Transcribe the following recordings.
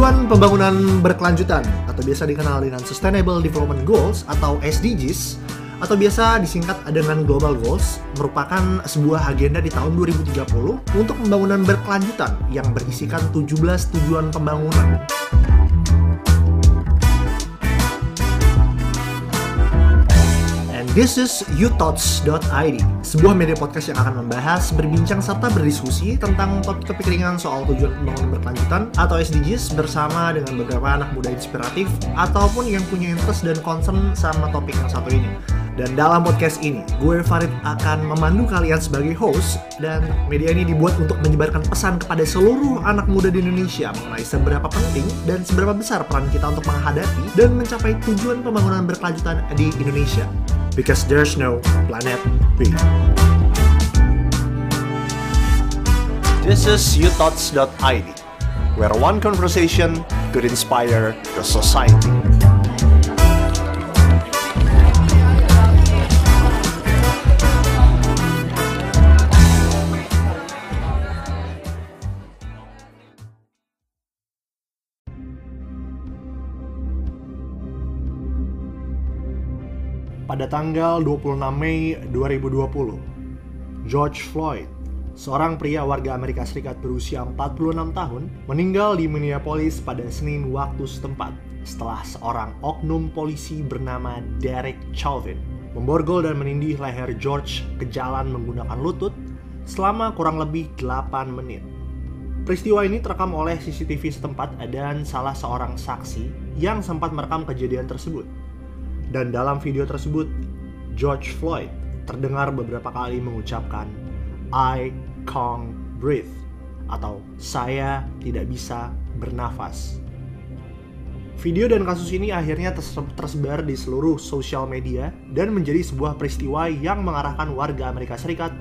Tujuan pembangunan berkelanjutan atau biasa dikenal dengan Sustainable Development Goals atau SDGs atau biasa disingkat dengan Global Goals merupakan sebuah agenda di tahun 2030 untuk pembangunan berkelanjutan yang berisikan 17 tujuan pembangunan. This is youthoughts.id, sebuah media podcast yang akan membahas, berbincang, serta berdiskusi tentang topik-topik soal tujuan pembangunan berkelanjutan atau SDGs bersama dengan beberapa anak muda inspiratif ataupun yang punya interest dan concern sama topik yang satu ini. Dan dalam podcast ini, gue Farid akan memandu kalian sebagai host dan media ini dibuat untuk menyebarkan pesan kepada seluruh anak muda di Indonesia mengenai seberapa penting dan seberapa besar peran kita untuk menghadapi dan mencapai tujuan pembangunan berkelanjutan di Indonesia. Because there's no planet B. This is youthoughts.id, where one conversation could inspire the society. Pada tanggal 26 Mei 2020. George Floyd, seorang pria warga Amerika Serikat berusia 46 tahun, meninggal di Minneapolis pada Senin waktu setempat setelah seorang oknum polisi bernama Derek Chauvin memborgol dan menindih leher George ke jalan menggunakan lutut selama kurang lebih 8 menit. Peristiwa ini terekam oleh CCTV setempat dan salah seorang saksi yang sempat merekam kejadian tersebut. Dan dalam video tersebut, George Floyd terdengar beberapa kali mengucapkan I can't breathe atau saya tidak bisa bernafas. Video dan kasus ini akhirnya tersebar di seluruh sosial media dan menjadi sebuah peristiwa yang mengarahkan warga Amerika Serikat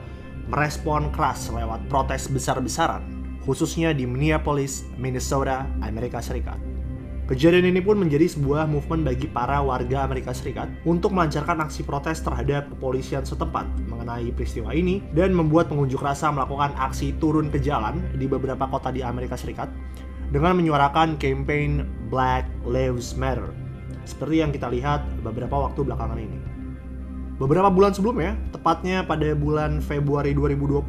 merespon keras lewat protes besar-besaran, khususnya di Minneapolis, Minnesota, Amerika Serikat. Kejadian ini pun menjadi sebuah movement bagi para warga Amerika Serikat untuk melancarkan aksi protes terhadap kepolisian setempat mengenai peristiwa ini dan membuat pengunjuk rasa melakukan aksi turun ke jalan di beberapa kota di Amerika Serikat dengan menyuarakan campaign Black Lives Matter seperti yang kita lihat beberapa waktu belakangan ini. Beberapa bulan sebelumnya, tepatnya pada bulan Februari 2020,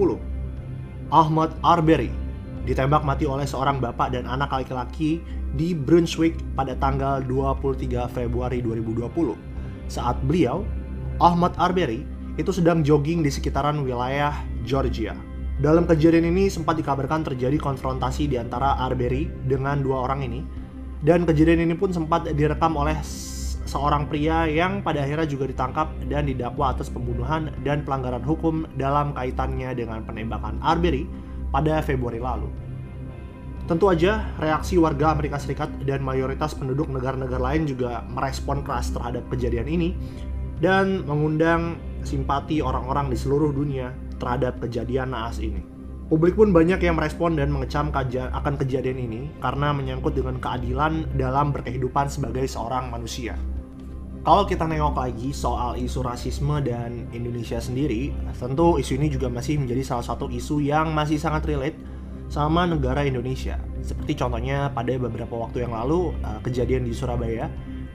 Ahmad Arbery ditembak mati oleh seorang bapak dan anak laki-laki di Brunswick pada tanggal 23 Februari 2020 saat beliau, Ahmad Arbery, itu sedang jogging di sekitaran wilayah Georgia. Dalam kejadian ini sempat dikabarkan terjadi konfrontasi di antara Arbery dengan dua orang ini. Dan kejadian ini pun sempat direkam oleh seorang pria yang pada akhirnya juga ditangkap dan didakwa atas pembunuhan dan pelanggaran hukum dalam kaitannya dengan penembakan Arbery pada Februari lalu. Tentu aja, reaksi warga Amerika Serikat dan mayoritas penduduk negara-negara lain juga merespon keras terhadap kejadian ini dan mengundang simpati orang-orang di seluruh dunia terhadap kejadian naas ini. Publik pun banyak yang merespon dan mengecam akan kejadian ini karena menyangkut dengan keadilan dalam berkehidupan sebagai seorang manusia. Kalau kita nengok lagi soal isu rasisme dan Indonesia sendiri, tentu isu ini juga masih menjadi salah satu isu yang masih sangat relate sama negara Indonesia. Seperti contohnya pada beberapa waktu yang lalu uh, kejadian di Surabaya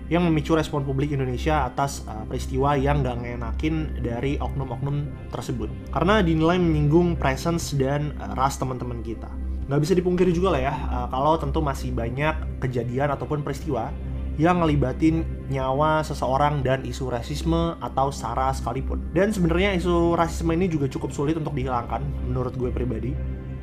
yang memicu respon publik Indonesia atas uh, peristiwa yang gak ngenakin dari oknum-oknum tersebut. Karena dinilai menyinggung presence dan uh, ras teman-teman kita. Gak bisa dipungkiri juga lah ya, kalau tentu masih banyak kejadian ataupun peristiwa yang ngelibatin nyawa seseorang dan isu rasisme atau sara sekalipun. Dan sebenarnya isu rasisme ini juga cukup sulit untuk dihilangkan menurut gue pribadi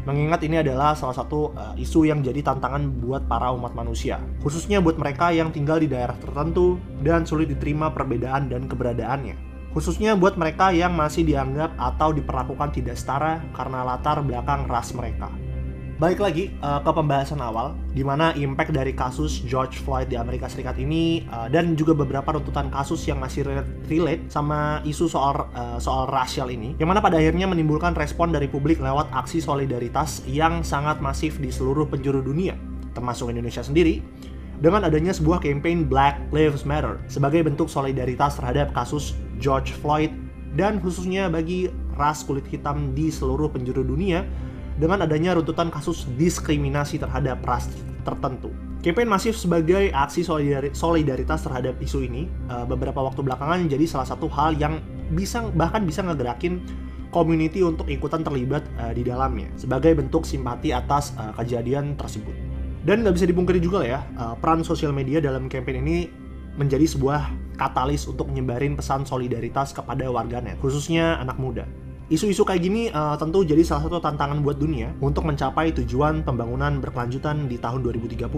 mengingat ini adalah salah satu uh, isu yang jadi tantangan buat para umat manusia, khususnya buat mereka yang tinggal di daerah tertentu dan sulit diterima perbedaan dan keberadaannya. Khususnya buat mereka yang masih dianggap atau diperlakukan tidak setara karena latar belakang ras mereka. Baik lagi uh, ke pembahasan awal, di mana impact dari kasus George Floyd di Amerika Serikat ini uh, dan juga beberapa runtutan kasus yang masih relate sama isu soal uh, soal rasial ini, yang mana pada akhirnya menimbulkan respon dari publik lewat aksi solidaritas yang sangat masif di seluruh penjuru dunia, termasuk Indonesia sendiri, dengan adanya sebuah campaign Black Lives Matter sebagai bentuk solidaritas terhadap kasus George Floyd dan khususnya bagi ras kulit hitam di seluruh penjuru dunia dengan adanya runtutan kasus diskriminasi terhadap ras tertentu. Campaign masif sebagai aksi solidaritas terhadap isu ini uh, beberapa waktu belakangan jadi salah satu hal yang bisa bahkan bisa ngegerakin community untuk ikutan terlibat uh, di dalamnya sebagai bentuk simpati atas uh, kejadian tersebut. Dan nggak bisa dipungkiri juga ya, peran sosial media dalam campaign ini menjadi sebuah katalis untuk nyebarin pesan solidaritas kepada warganet, khususnya anak muda. Isu-isu kayak gini uh, tentu jadi salah satu tantangan buat dunia untuk mencapai tujuan pembangunan berkelanjutan di tahun 2030.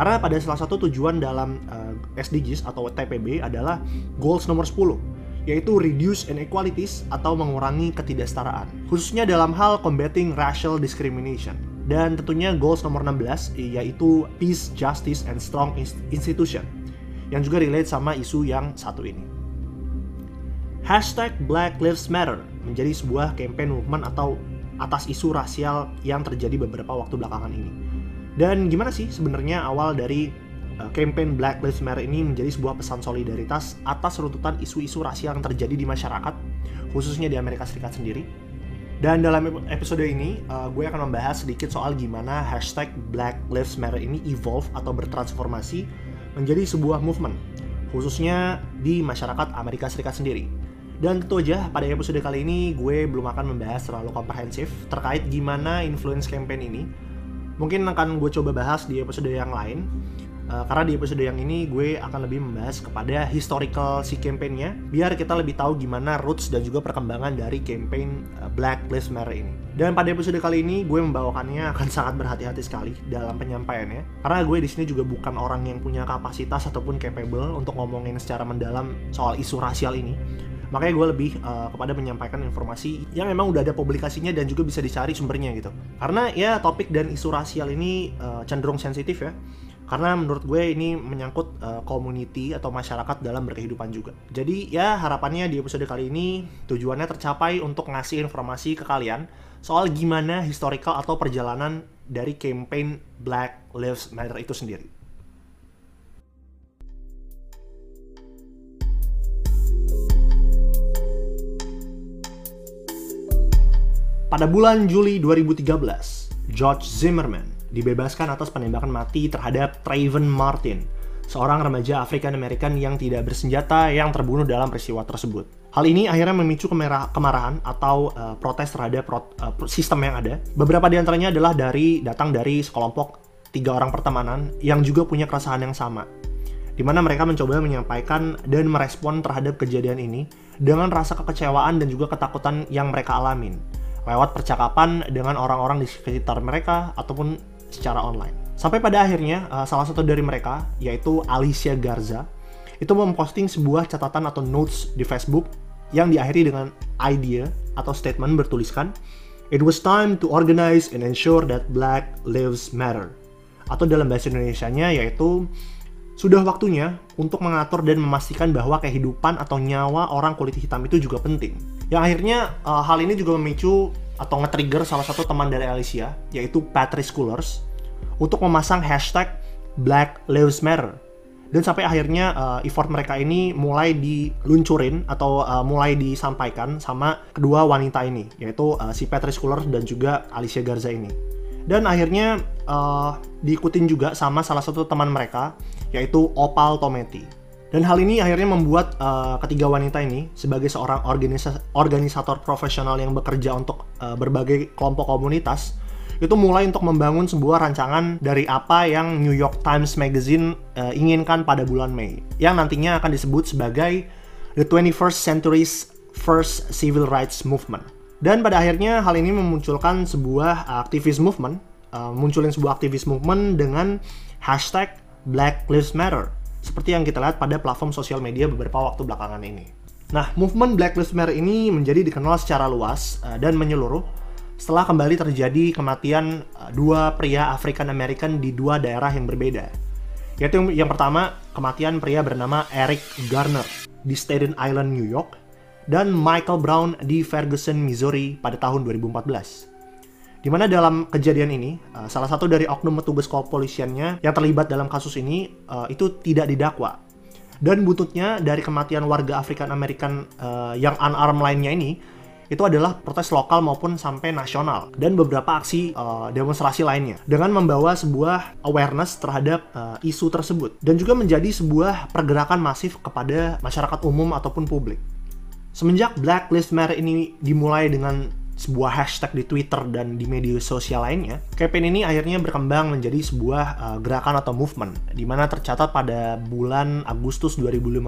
Karena pada salah satu tujuan dalam uh, eh, SDGs atau TPB adalah goals nomor 10, yaitu reduce inequalities atau mengurangi ketidaksetaraan, khususnya dalam hal combating racial discrimination. Dan tentunya goals nomor 16 yaitu peace, justice, and strong institution, yang juga relate sama isu yang satu ini. Hashtag Black Lives Matter menjadi sebuah campaign movement atau atas isu rasial yang terjadi beberapa waktu belakangan ini. Dan gimana sih sebenarnya awal dari uh, campaign Black Lives Matter ini menjadi sebuah pesan solidaritas atas runtutan isu-isu rasial yang terjadi di masyarakat, khususnya di Amerika Serikat sendiri. Dan dalam episode ini, uh, gue akan membahas sedikit soal gimana hashtag Black Lives Matter ini evolve atau bertransformasi menjadi sebuah movement, khususnya di masyarakat Amerika Serikat sendiri. Dan tentu aja pada episode kali ini gue belum akan membahas terlalu komprehensif terkait gimana influence campaign ini. Mungkin akan gue coba bahas di episode yang lain. Uh, karena di episode yang ini gue akan lebih membahas kepada historical si campaignnya biar kita lebih tahu gimana roots dan juga perkembangan dari campaign uh, Black Lives Matter ini. Dan pada episode kali ini gue membawakannya akan sangat berhati-hati sekali dalam penyampaiannya karena gue di sini juga bukan orang yang punya kapasitas ataupun capable untuk ngomongin secara mendalam soal isu rasial ini makanya gue lebih uh, kepada menyampaikan informasi yang memang udah ada publikasinya dan juga bisa dicari sumbernya gitu karena ya topik dan isu rasial ini uh, cenderung sensitif ya karena menurut gue ini menyangkut uh, community atau masyarakat dalam berkehidupan juga. Jadi ya harapannya di episode kali ini tujuannya tercapai untuk ngasih informasi ke kalian soal gimana historical atau perjalanan dari campaign Black Lives Matter itu sendiri. Pada bulan Juli 2013, George Zimmerman dibebaskan atas penembakan mati terhadap Trayvon Martin, seorang remaja African American yang tidak bersenjata yang terbunuh dalam peristiwa tersebut. Hal ini akhirnya memicu kemarahan atau uh, protes terhadap pro uh, sistem yang ada. Beberapa di antaranya adalah dari datang dari sekelompok tiga orang pertemanan yang juga punya keresahan yang sama, di mana mereka mencoba menyampaikan dan merespon terhadap kejadian ini dengan rasa kekecewaan dan juga ketakutan yang mereka alamin lewat percakapan dengan orang-orang di sekitar mereka ataupun secara online. Sampai pada akhirnya uh, salah satu dari mereka yaitu Alicia Garza itu memposting sebuah catatan atau notes di Facebook yang diakhiri dengan idea atau statement bertuliskan It was time to organize and ensure that Black Lives Matter. Atau dalam bahasa Indonesia-nya yaitu sudah waktunya untuk mengatur dan memastikan bahwa kehidupan atau nyawa orang kulit hitam itu juga penting. Yang akhirnya uh, hal ini juga memicu atau nge-trigger salah satu teman dari Alicia, yaitu Patrice Coolers, untuk memasang hashtag Black Lives Matter. Dan sampai akhirnya uh, effort mereka ini mulai diluncurin atau uh, mulai disampaikan sama kedua wanita ini, yaitu uh, si Patrice Coolers dan juga Alicia Garza ini. Dan akhirnya uh, diikutin juga sama salah satu teman mereka, yaitu Opal Tometi. Dan hal ini akhirnya membuat uh, ketiga wanita ini sebagai seorang organisa organisator profesional yang bekerja untuk uh, berbagai kelompok komunitas itu mulai untuk membangun sebuah rancangan dari apa yang New York Times Magazine uh, inginkan pada bulan Mei yang nantinya akan disebut sebagai the 21st century's first civil rights movement. Dan pada akhirnya hal ini memunculkan sebuah aktivis movement, uh, munculin sebuah aktivis movement dengan hashtag Black Lives Matter seperti yang kita lihat pada platform sosial media beberapa waktu belakangan ini. Nah, movement Black Lives Matter ini menjadi dikenal secara luas uh, dan menyeluruh setelah kembali terjadi kematian uh, dua pria African American di dua daerah yang berbeda. Yaitu yang, yang pertama, kematian pria bernama Eric Garner di Staten Island, New York, dan Michael Brown di Ferguson, Missouri pada tahun 2014. Di mana dalam kejadian ini, uh, salah satu dari oknum petugas kepolisiannya yang terlibat dalam kasus ini uh, itu tidak didakwa. Dan buntutnya dari kematian warga African American uh, yang unarmed lainnya ini, itu adalah protes lokal maupun sampai nasional dan beberapa aksi uh, demonstrasi lainnya dengan membawa sebuah awareness terhadap uh, isu tersebut dan juga menjadi sebuah pergerakan masif kepada masyarakat umum ataupun publik. Semenjak Black Lives Matter ini dimulai dengan sebuah hashtag di Twitter dan di media sosial lainnya, campaign ini akhirnya berkembang menjadi sebuah uh, gerakan atau movement, di mana tercatat pada bulan Agustus 2015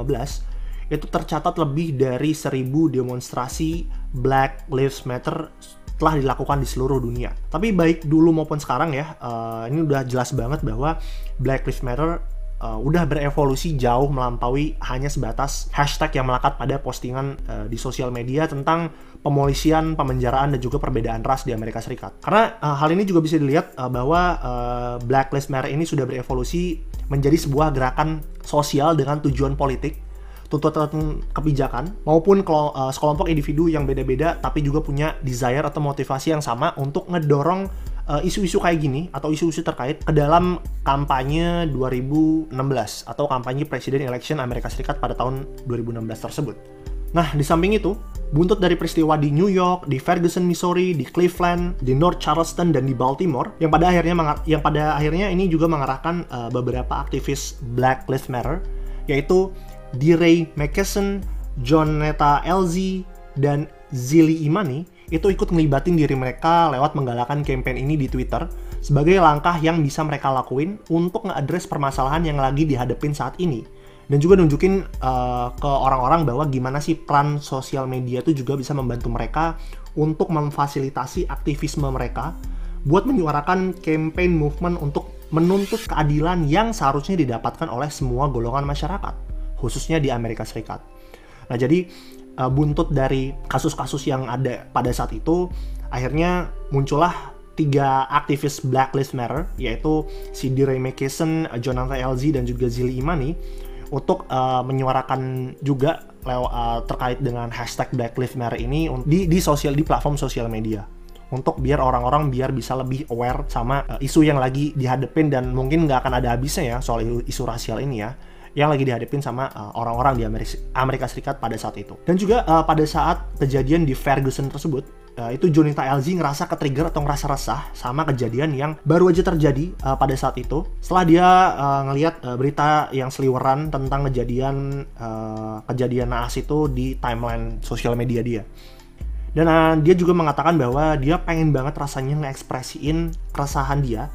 itu tercatat lebih dari 1000 demonstrasi Black Lives Matter telah dilakukan di seluruh dunia. Tapi baik dulu maupun sekarang ya, uh, ini udah jelas banget bahwa Black Lives Matter uh, udah berevolusi jauh melampaui hanya sebatas hashtag yang melekat pada postingan uh, di sosial media tentang pemolisian, pemenjaraan dan juga perbedaan ras di Amerika Serikat. Karena uh, hal ini juga bisa dilihat uh, bahwa uh, Black Lives Matter ini sudah berevolusi menjadi sebuah gerakan sosial dengan tujuan politik tuntutan kebijakan maupun sekelompok individu yang beda-beda tapi juga punya desire atau motivasi yang sama untuk ngedorong isu-isu uh, kayak gini atau isu-isu terkait ke dalam kampanye 2016 atau kampanye Presiden Election Amerika Serikat pada tahun 2016 tersebut. Nah, di samping itu, buntut dari peristiwa di New York, di Ferguson, Missouri, di Cleveland, di North Charleston dan di Baltimore yang pada akhirnya yang pada akhirnya ini juga mengarahkan uh, beberapa aktivis Black Lives Matter yaitu DeRay McKesson, John Netta LZ, dan Zili Imani itu ikut ngelibatin diri mereka lewat menggalakkan campaign ini di Twitter sebagai langkah yang bisa mereka lakuin untuk nge-address permasalahan yang lagi dihadapin saat ini dan juga nunjukin uh, ke orang-orang bahwa gimana sih peran sosial media itu juga bisa membantu mereka untuk memfasilitasi aktivisme mereka buat menyuarakan campaign movement untuk menuntut keadilan yang seharusnya didapatkan oleh semua golongan masyarakat khususnya di Amerika Serikat. Nah, jadi uh, buntut dari kasus-kasus yang ada pada saat itu akhirnya muncullah tiga aktivis Black Lives Matter yaitu si DeRay McKesson, Jonathan LZ dan juga Zili Imani untuk uh, menyuarakan juga uh, terkait dengan hashtag Black Lives Matter ini di di sosial di platform sosial media. Untuk biar orang-orang biar bisa lebih aware sama uh, isu yang lagi dihadapin dan mungkin nggak akan ada habisnya ya soal isu rasial ini ya yang lagi dihadapin sama uh, orang-orang uh, di Amerika, Serikat pada saat itu. Dan juga uh, pada saat kejadian di Ferguson tersebut, uh, itu Jonita LZ ngerasa ke-trigger atau ngerasa resah sama kejadian yang baru aja terjadi uh, pada saat itu. Setelah dia uh, ngelihat uh, berita yang seliweran tentang kejadian uh, kejadian naas itu di timeline sosial media dia. Dan uh, dia juga mengatakan bahwa dia pengen banget rasanya ngekspresiin keresahan dia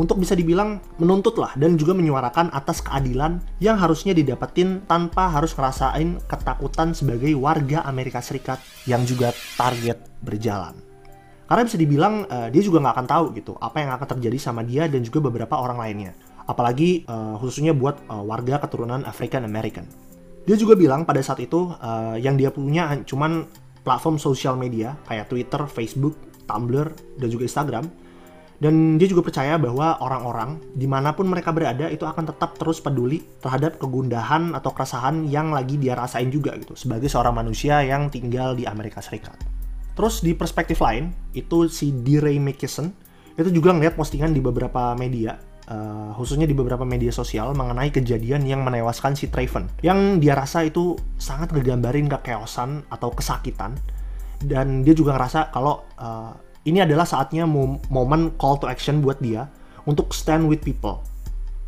untuk bisa dibilang menuntut lah dan juga menyuarakan atas keadilan yang harusnya didapetin tanpa harus ngerasain ketakutan sebagai warga Amerika Serikat yang juga target berjalan. Karena bisa dibilang uh, dia juga nggak akan tahu gitu apa yang akan terjadi sama dia dan juga beberapa orang lainnya. Apalagi uh, khususnya buat uh, warga keturunan African American. Dia juga bilang pada saat itu uh, yang dia punya cuman platform sosial media kayak Twitter, Facebook, Tumblr, dan juga Instagram dan dia juga percaya bahwa orang-orang di mana pun mereka berada itu akan tetap terus peduli terhadap kegundahan atau keresahan yang lagi dia rasain juga gitu sebagai seorang manusia yang tinggal di Amerika Serikat. Terus di perspektif lain itu si DeRay McKesson itu juga ngeliat postingan di beberapa media uh, khususnya di beberapa media sosial mengenai kejadian yang menewaskan si Traven yang dia rasa itu sangat ngegambarin kekeosan atau kesakitan dan dia juga ngerasa kalau uh, ini adalah saatnya momen call to action buat dia untuk stand with people.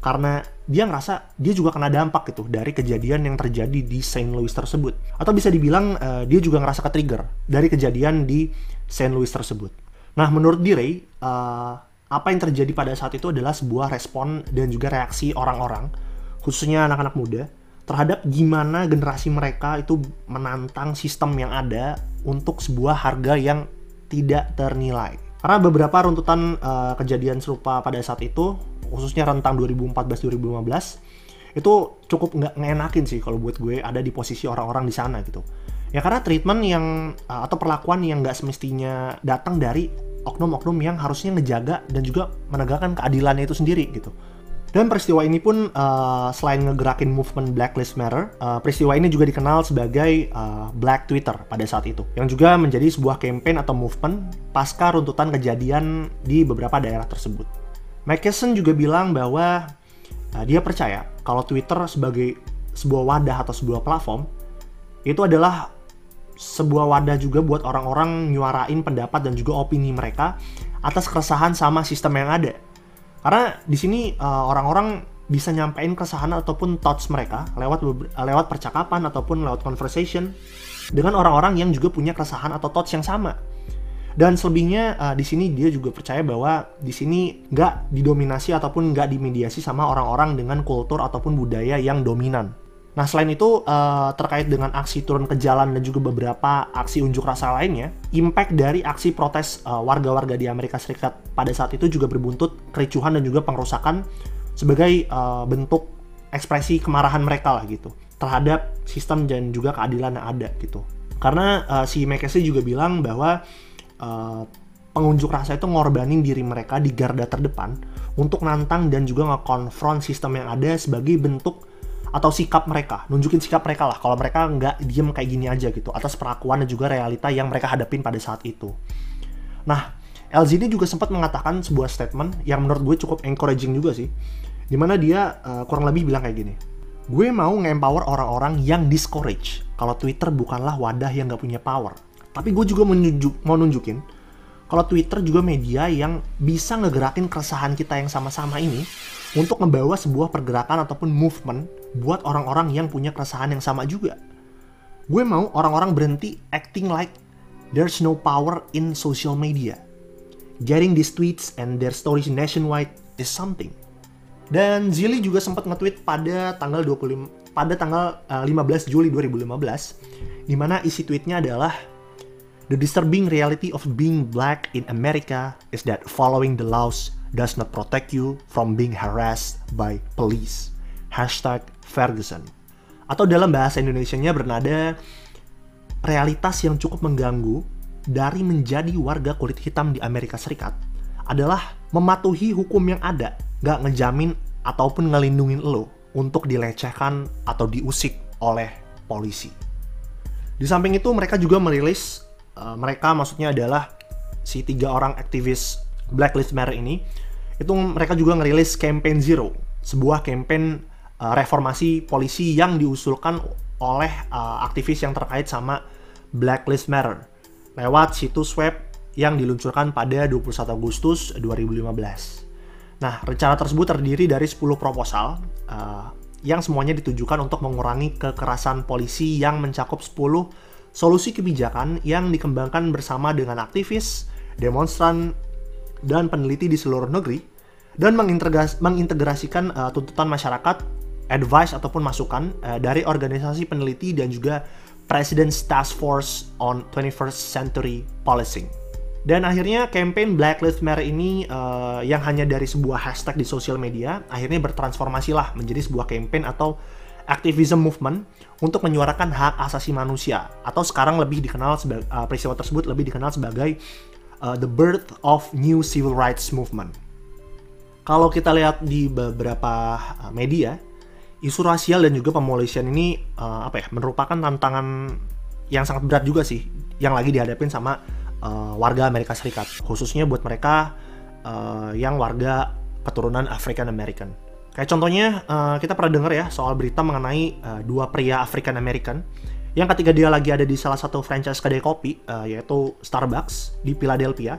Karena dia ngerasa dia juga kena dampak gitu dari kejadian yang terjadi di St. Louis tersebut. Atau bisa dibilang uh, dia juga ngerasa ke-trigger dari kejadian di St. Louis tersebut. Nah, menurut Direy, uh, apa yang terjadi pada saat itu adalah sebuah respon dan juga reaksi orang-orang, khususnya anak-anak muda, terhadap gimana generasi mereka itu menantang sistem yang ada untuk sebuah harga yang tidak ternilai. Karena beberapa runtutan uh, kejadian serupa pada saat itu, khususnya rentang 2014-2015, itu cukup nggak ngenakin sih kalau buat gue ada di posisi orang-orang di sana gitu. Ya karena treatment yang uh, atau perlakuan yang nggak semestinya datang dari oknum-oknum yang harusnya ngejaga dan juga menegakkan keadilannya itu sendiri gitu. Dan peristiwa ini pun uh, selain ngegerakin movement Black Lives Matter, uh, peristiwa ini juga dikenal sebagai uh, Black Twitter pada saat itu, yang juga menjadi sebuah campaign atau movement pasca runtutan kejadian di beberapa daerah tersebut. McKesson juga bilang bahwa uh, dia percaya kalau Twitter sebagai sebuah wadah atau sebuah platform itu adalah sebuah wadah juga buat orang-orang nyuarain pendapat dan juga opini mereka atas keresahan sama sistem yang ada. Karena di sini uh, orang-orang bisa nyampein keresahan ataupun thoughts mereka lewat lewat percakapan ataupun lewat conversation dengan orang-orang yang juga punya keresahan atau thoughts yang sama. Dan selebihnya uh, di sini dia juga percaya bahwa di sini nggak didominasi ataupun nggak dimediasi sama orang-orang dengan kultur ataupun budaya yang dominan. Nah selain itu uh, terkait dengan aksi turun ke jalan dan juga beberapa aksi unjuk rasa lainnya, impact dari aksi protes warga warga-warga di Amerika Serikat pada saat itu juga berbuntut kericuhan dan juga pengrusakan sebagai uh, bentuk ekspresi kemarahan mereka lah gitu terhadap sistem dan juga keadilan yang ada gitu. Karena uh, si McKessie juga bilang bahwa uh, pengunjuk rasa itu ngorbanin diri mereka di garda terdepan untuk nantang dan juga ngekonfront sistem yang ada sebagai bentuk atau sikap mereka, nunjukin sikap mereka lah. Kalau mereka nggak diem kayak gini aja gitu. Atas perlakuan dan juga realita yang mereka hadapin pada saat itu. Nah, LZ ini juga sempat mengatakan sebuah statement yang menurut gue cukup encouraging juga sih, di mana dia uh, kurang lebih bilang kayak gini, gue mau nge-empower orang-orang yang discourage. Kalau Twitter bukanlah wadah yang nggak punya power, tapi gue juga menunjuk, mau nunjukin kalau Twitter juga media yang bisa ngegerakin keresahan kita yang sama-sama ini untuk membawa sebuah pergerakan ataupun movement buat orang-orang yang punya keresahan yang sama juga. Gue mau orang-orang berhenti acting like there's no power in social media. Getting these tweets and their stories nationwide is something. Dan Zilli juga sempat nge-tweet pada tanggal 25 pada tanggal 15 eh, Juli 2015 di mana isi tweetnya adalah The disturbing reality of being black in America is that following the laws does not protect you from being harassed by police. Hashtag Ferguson. Atau dalam bahasa Indonesia-nya bernada realitas yang cukup mengganggu dari menjadi warga kulit hitam di Amerika Serikat adalah mematuhi hukum yang ada, gak ngejamin ataupun ngelindungin lo untuk dilecehkan atau diusik oleh polisi. Di samping itu mereka juga merilis uh, mereka maksudnya adalah si tiga orang aktivis Black Lives Matter ini itu mereka juga ngerilis campaign Zero sebuah campaign uh, reformasi polisi yang diusulkan oleh uh, aktivis yang terkait sama Black Lives Matter lewat situs web yang diluncurkan pada 21 Agustus 2015. Nah, rencana tersebut terdiri dari 10 proposal uh, yang semuanya ditujukan untuk mengurangi kekerasan polisi yang mencakup 10 solusi kebijakan yang dikembangkan bersama dengan aktivis, demonstran, dan peneliti di seluruh negeri, dan mengintegrasikan uh, tuntutan masyarakat, advice ataupun masukan uh, dari organisasi peneliti dan juga President's Task Force on 21st Century Policing. Dan akhirnya campaign Black Lives Matter ini uh, yang hanya dari sebuah hashtag di sosial media akhirnya bertransformasi lah menjadi sebuah campaign atau activism movement untuk menyuarakan hak asasi manusia atau sekarang lebih dikenal sebagai uh, peristiwa tersebut lebih dikenal sebagai uh, the birth of new civil rights movement. Kalau kita lihat di beberapa media, isu rasial dan juga pemolisian ini uh, apa ya merupakan tantangan yang sangat berat juga sih yang lagi dihadapin sama uh, warga Amerika Serikat khususnya buat mereka uh, yang warga keturunan African American. Kayak contohnya uh, kita pernah dengar ya soal berita mengenai uh, dua pria African American. Yang ketika dia lagi ada di salah satu franchise kedai kopi uh, yaitu Starbucks di Philadelphia.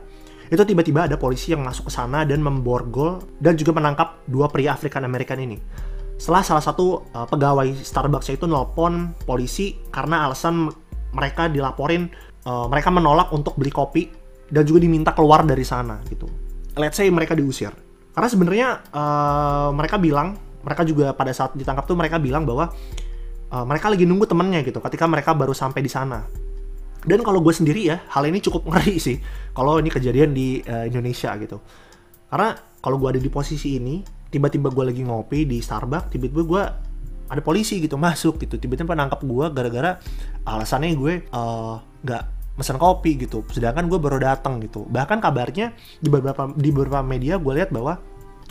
Itu tiba-tiba ada polisi yang masuk ke sana dan memborgol dan juga menangkap dua pria African American ini. Setelah salah satu uh, pegawai Starbucks itu nelpon polisi karena alasan mereka dilaporin uh, mereka menolak untuk beli kopi dan juga diminta keluar dari sana gitu. Let's say mereka diusir karena sebenarnya uh, mereka bilang, mereka juga pada saat ditangkap tuh mereka bilang bahwa uh, mereka lagi nunggu temennya gitu ketika mereka baru sampai di sana. Dan kalau gue sendiri ya, hal ini cukup ngeri sih kalau ini kejadian di uh, Indonesia gitu. Karena kalau gue ada di posisi ini, tiba-tiba gue lagi ngopi di Starbucks, tiba-tiba gue ada polisi gitu masuk gitu, tiba-tiba nangkap gue gara-gara alasannya gue nggak uh, mesen kopi gitu. Sedangkan gue baru datang gitu. Bahkan kabarnya di beberapa di beberapa media gue lihat bahwa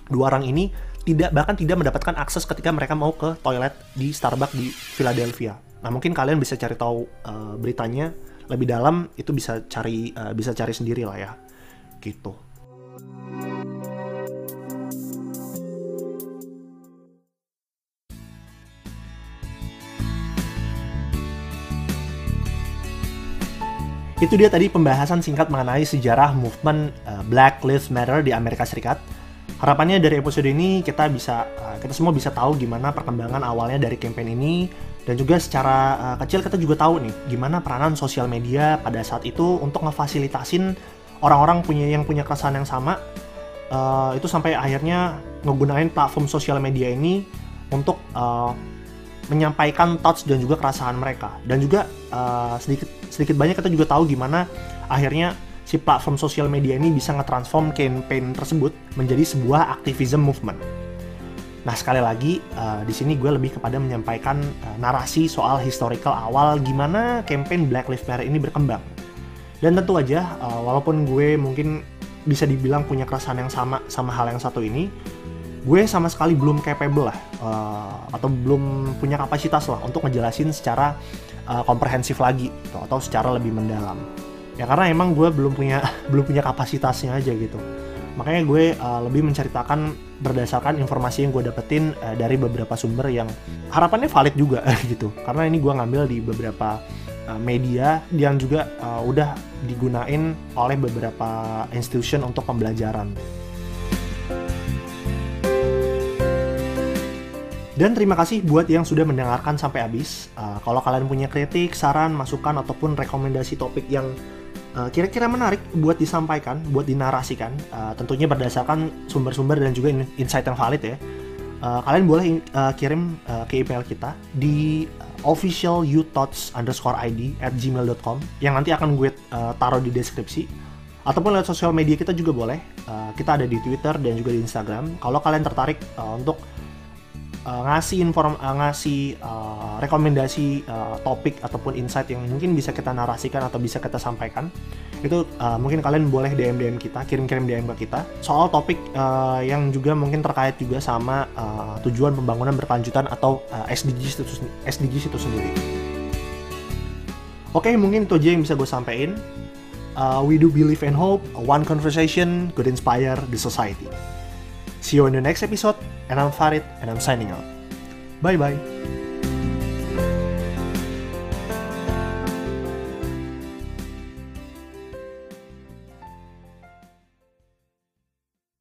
dua orang ini tidak bahkan tidak mendapatkan akses ketika mereka mau ke toilet di Starbucks di Philadelphia. Nah mungkin kalian bisa cari tahu uh, beritanya lebih dalam itu bisa cari uh, bisa cari sendiri lah ya gitu Itu dia tadi pembahasan singkat mengenai sejarah movement uh, Black Lives Matter di Amerika Serikat. Harapannya dari episode ini kita bisa uh, kita semua bisa tahu gimana perkembangan awalnya dari campaign ini dan juga secara uh, kecil kita juga tahu nih gimana peranan sosial media pada saat itu untuk ngefasilitasin orang-orang punya yang punya keresahan yang sama itu sampai akhirnya ngegunain platform sosial media ini untuk menyampaikan thoughts dan juga keresahan mereka dan juga uh, sedikit sedikit banyak kita juga tahu gimana akhirnya si platform sosial media ini bisa nge-transform campaign tersebut menjadi sebuah activism movement. Nah sekali lagi uh, di sini gue lebih kepada menyampaikan uh, narasi soal historical awal gimana campaign Black Lives Matter ini berkembang. Dan tentu aja uh, walaupun gue mungkin bisa dibilang punya keresahan yang sama sama hal yang satu ini, gue sama sekali belum capable lah uh, atau belum punya kapasitas lah untuk ngejelasin secara uh, komprehensif lagi gitu, atau secara lebih mendalam. Ya karena emang gue belum punya belum punya kapasitasnya aja gitu. Makanya gue uh, lebih menceritakan berdasarkan informasi yang gue dapetin uh, dari beberapa sumber yang harapannya valid juga gitu. Karena ini gue ngambil di beberapa uh, media yang juga uh, udah digunain oleh beberapa institution untuk pembelajaran Dan terima kasih buat yang sudah mendengarkan sampai habis. Uh, kalau kalian punya kritik, saran, masukan, ataupun rekomendasi topik yang eh, kira-kira menarik buat disampaikan, buat dinarasikan, uh, tentunya berdasarkan sumber-sumber dan juga insight yang valid ya. Uh, kalian boleh uh, kirim uh, ke email kita di official underscore id at gmail.com yang nanti akan gue uh, taruh di deskripsi ataupun lewat sosial media kita juga boleh uh, kita ada di Twitter dan juga di Instagram kalau kalian tertarik uh, untuk uh, ngasih inform uh, ngasih uh, rekomendasi uh, topik ataupun insight yang mungkin bisa kita narasikan atau bisa kita sampaikan itu uh, mungkin kalian boleh DM DM kita kirim-kirim DM ke kita soal topik uh, yang juga mungkin terkait juga sama uh, tujuan pembangunan berkelanjutan atau uh, SDGs itu SDGs itu sendiri. Oke, okay, mungkin itu aja yang bisa gue sampaikan. Uh, we do believe and hope one conversation could inspire the society. See you in the next episode, and I'm Farid, and I'm signing out. Bye bye.